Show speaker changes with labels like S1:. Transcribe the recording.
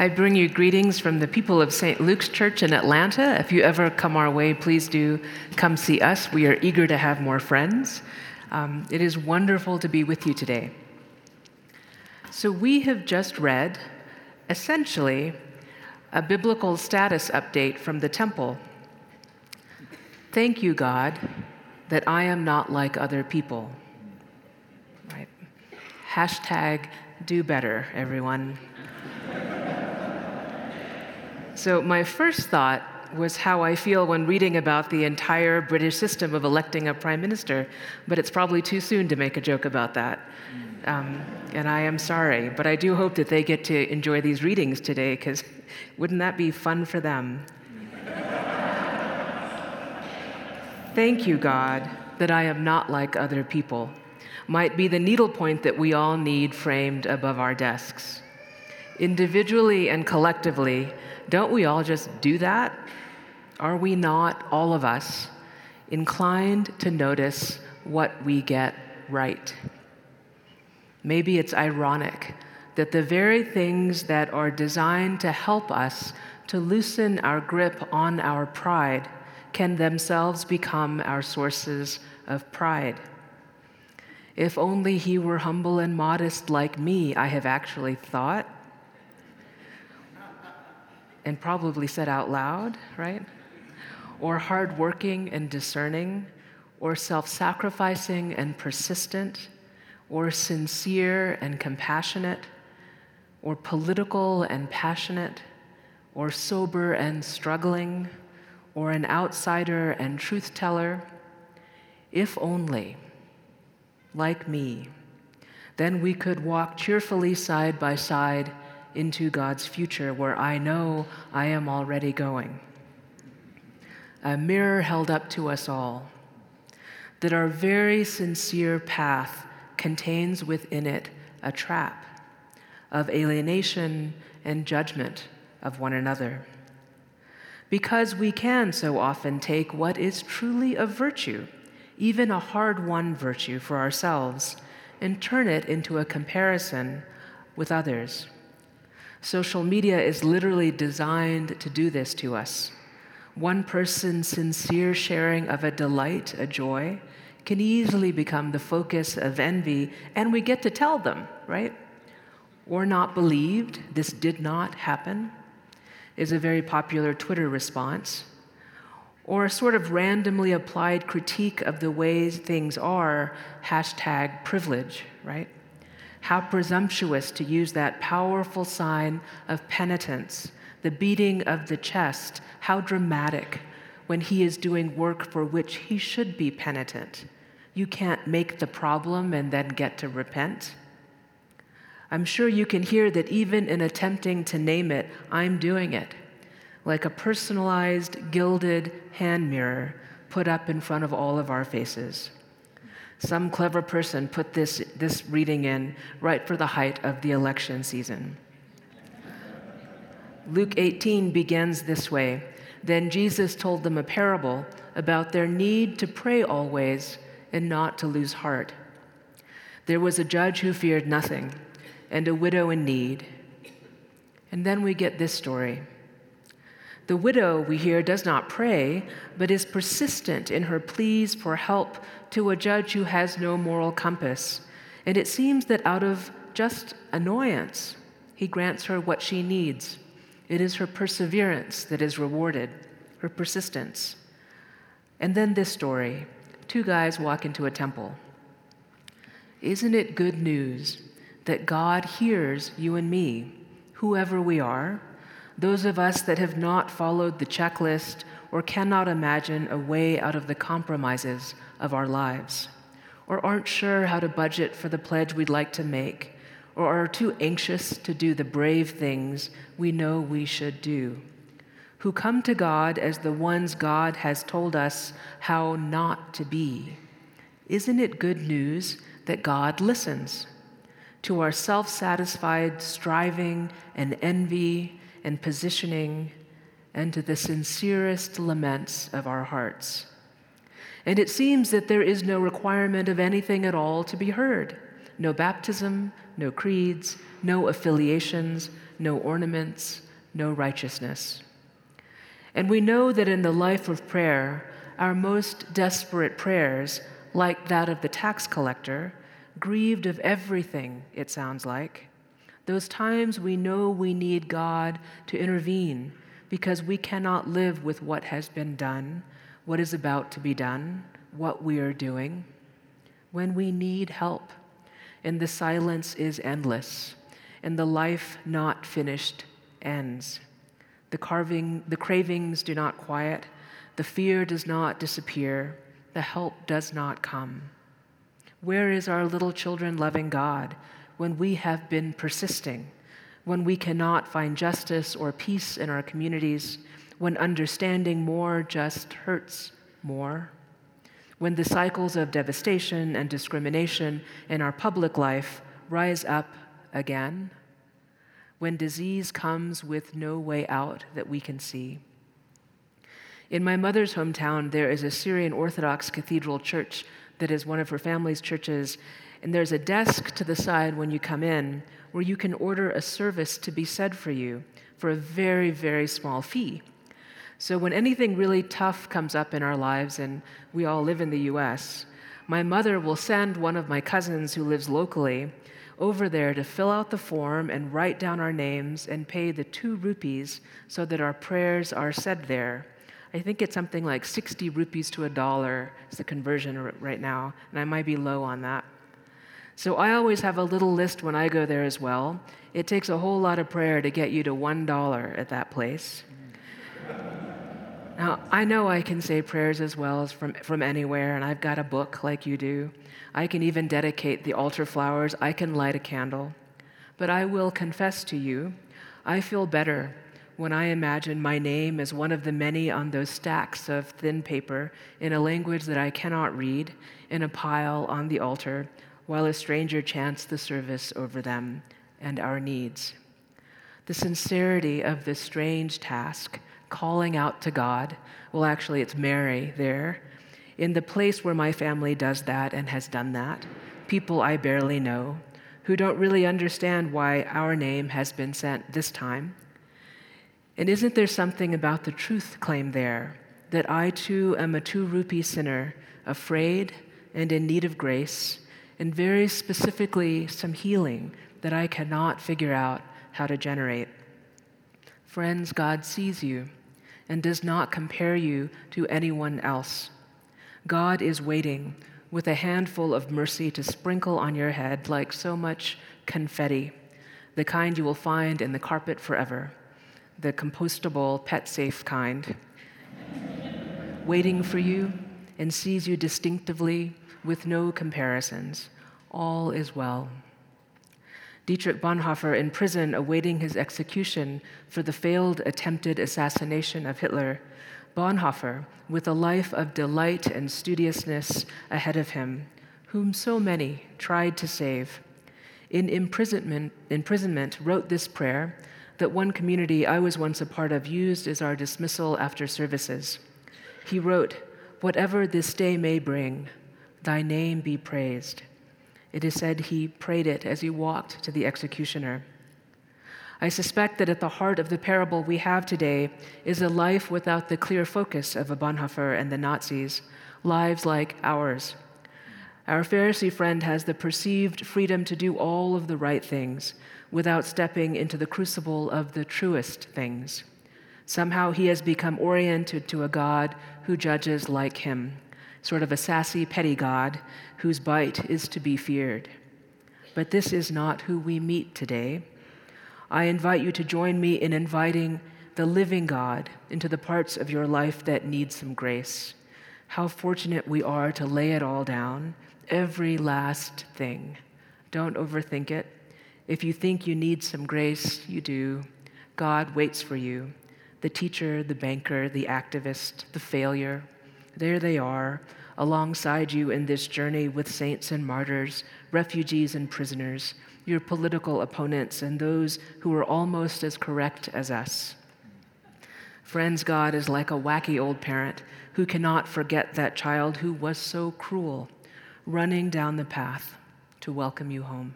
S1: I bring you greetings from the people of St. Luke's Church in Atlanta. If you ever come our way, please do come see us. We are eager to have more friends. Um, it is wonderful to be with you today. So, we have just read essentially a biblical status update from the temple. Thank you, God, that I am not like other people. Right? Hashtag do better, everyone. So, my first thought was how I feel when reading about the entire British system of electing a prime minister, but it's probably too soon to make a joke about that. Um, and I am sorry, but I do hope that they get to enjoy these readings today, because wouldn't that be fun for them? Thank you, God, that I am not like other people, might be the needlepoint that we all need framed above our desks. Individually and collectively, don't we all just do that? Are we not, all of us, inclined to notice what we get right? Maybe it's ironic that the very things that are designed to help us to loosen our grip on our pride can themselves become our sources of pride. If only he were humble and modest like me, I have actually thought and probably said out loud, right? Or hardworking and discerning, or self sacrificing and persistent, or sincere and compassionate, or political and passionate, or sober and struggling, or an outsider and truth teller. If only, like me, then we could walk cheerfully side by side into God's future where I know I am already going. A mirror held up to us all, that our very sincere path contains within it a trap of alienation and judgment of one another. Because we can so often take what is truly a virtue, even a hard won virtue for ourselves, and turn it into a comparison with others. Social media is literally designed to do this to us. One person's sincere sharing of a delight, a joy, can easily become the focus of envy, and we get to tell them, right? Or not believed, this did not happen, is a very popular Twitter response. Or a sort of randomly applied critique of the ways things are, hashtag privilege, right? How presumptuous to use that powerful sign of penitence, the beating of the chest. How dramatic when he is doing work for which he should be penitent. You can't make the problem and then get to repent. I'm sure you can hear that even in attempting to name it, I'm doing it, like a personalized, gilded hand mirror put up in front of all of our faces. Some clever person put this, this reading in right for the height of the election season. Luke 18 begins this way Then Jesus told them a parable about their need to pray always and not to lose heart. There was a judge who feared nothing and a widow in need. And then we get this story. The widow, we hear, does not pray, but is persistent in her pleas for help to a judge who has no moral compass. And it seems that out of just annoyance, he grants her what she needs. It is her perseverance that is rewarded, her persistence. And then this story two guys walk into a temple. Isn't it good news that God hears you and me, whoever we are? Those of us that have not followed the checklist or cannot imagine a way out of the compromises of our lives, or aren't sure how to budget for the pledge we'd like to make, or are too anxious to do the brave things we know we should do, who come to God as the ones God has told us how not to be. Isn't it good news that God listens to our self satisfied striving and envy and positioning and to the sincerest laments of our hearts. And it seems that there is no requirement of anything at all to be heard, no baptism, no creeds, no affiliations, no ornaments, no righteousness. And we know that in the life of prayer, our most desperate prayers, like that of the tax collector, grieved of everything, it sounds like. Those times we know we need God to intervene because we cannot live with what has been done, what is about to be done, what we are doing. When we need help, and the silence is endless, and the life not finished ends. The carving, the cravings do not quiet, the fear does not disappear, the help does not come. Where is our little children loving God when we have been persisting, when we cannot find justice or peace in our communities, when understanding more just hurts more? When the cycles of devastation and discrimination in our public life rise up again? When disease comes with no way out that we can see? In my mother's hometown, there is a Syrian Orthodox cathedral church that is one of her family's churches. And there's a desk to the side when you come in where you can order a service to be said for you for a very, very small fee. So when anything really tough comes up in our lives, and we all live in the US, my mother will send one of my cousins who lives locally over there to fill out the form and write down our names and pay the two rupees so that our prayers are said there. I think it's something like 60 rupees to a dollar is the conversion right now, and I might be low on that. So I always have a little list when I go there as well. It takes a whole lot of prayer to get you to $1 at that place. Now, I know I can say prayers as well as from, from anywhere, and I've got a book like you do. I can even dedicate the altar flowers. I can light a candle. But I will confess to you, I feel better when I imagine my name as one of the many on those stacks of thin paper in a language that I cannot read in a pile on the altar while a stranger chants the service over them and our needs. The sincerity of this strange task, calling out to God, well, actually, it's Mary there, in the place where my family does that and has done that, people I barely know, who don't really understand why our name has been sent this time and isn't there something about the truth claim there that I too am a two rupee sinner, afraid and in need of grace, and very specifically some healing that I cannot figure out how to generate? Friends, God sees you and does not compare you to anyone else. God is waiting with a handful of mercy to sprinkle on your head like so much confetti, the kind you will find in the carpet forever the compostable, pet safe kind, waiting for you and sees you distinctively with no comparisons. All is well. Dietrich Bonhoeffer, in prison awaiting his execution for the failed attempted assassination of Hitler, Bonhoeffer, with a life of delight and studiousness ahead of him, whom so many tried to save, in imprisonment, imprisonment wrote this prayer that one community I was once a part of used as our dismissal after services. He wrote, Whatever this day may bring, thy name be praised. It is said he prayed it as he walked to the executioner. I suspect that at the heart of the parable we have today is a life without the clear focus of a Bonhoeffer and the Nazis, lives like ours. Our Pharisee friend has the perceived freedom to do all of the right things, without stepping into the crucible of the truest things. Somehow he has become oriented to a God who judges like him, sort of a sassy, petty God whose bite is to be feared. But this is not who we meet today. I invite you to join me in inviting the living God into the parts of your life that need some grace. How fortunate we are to lay it all down, every last thing. Don't overthink it. If you think you need some grace, you do. God waits for you. The teacher, the banker, the activist, the failure, there they are, alongside you in this journey with saints and martyrs, refugees and prisoners, your political opponents, and those who are almost as correct as us. Friends, God is like a wacky old parent who cannot forget that child who was so cruel, running down the path to welcome you home.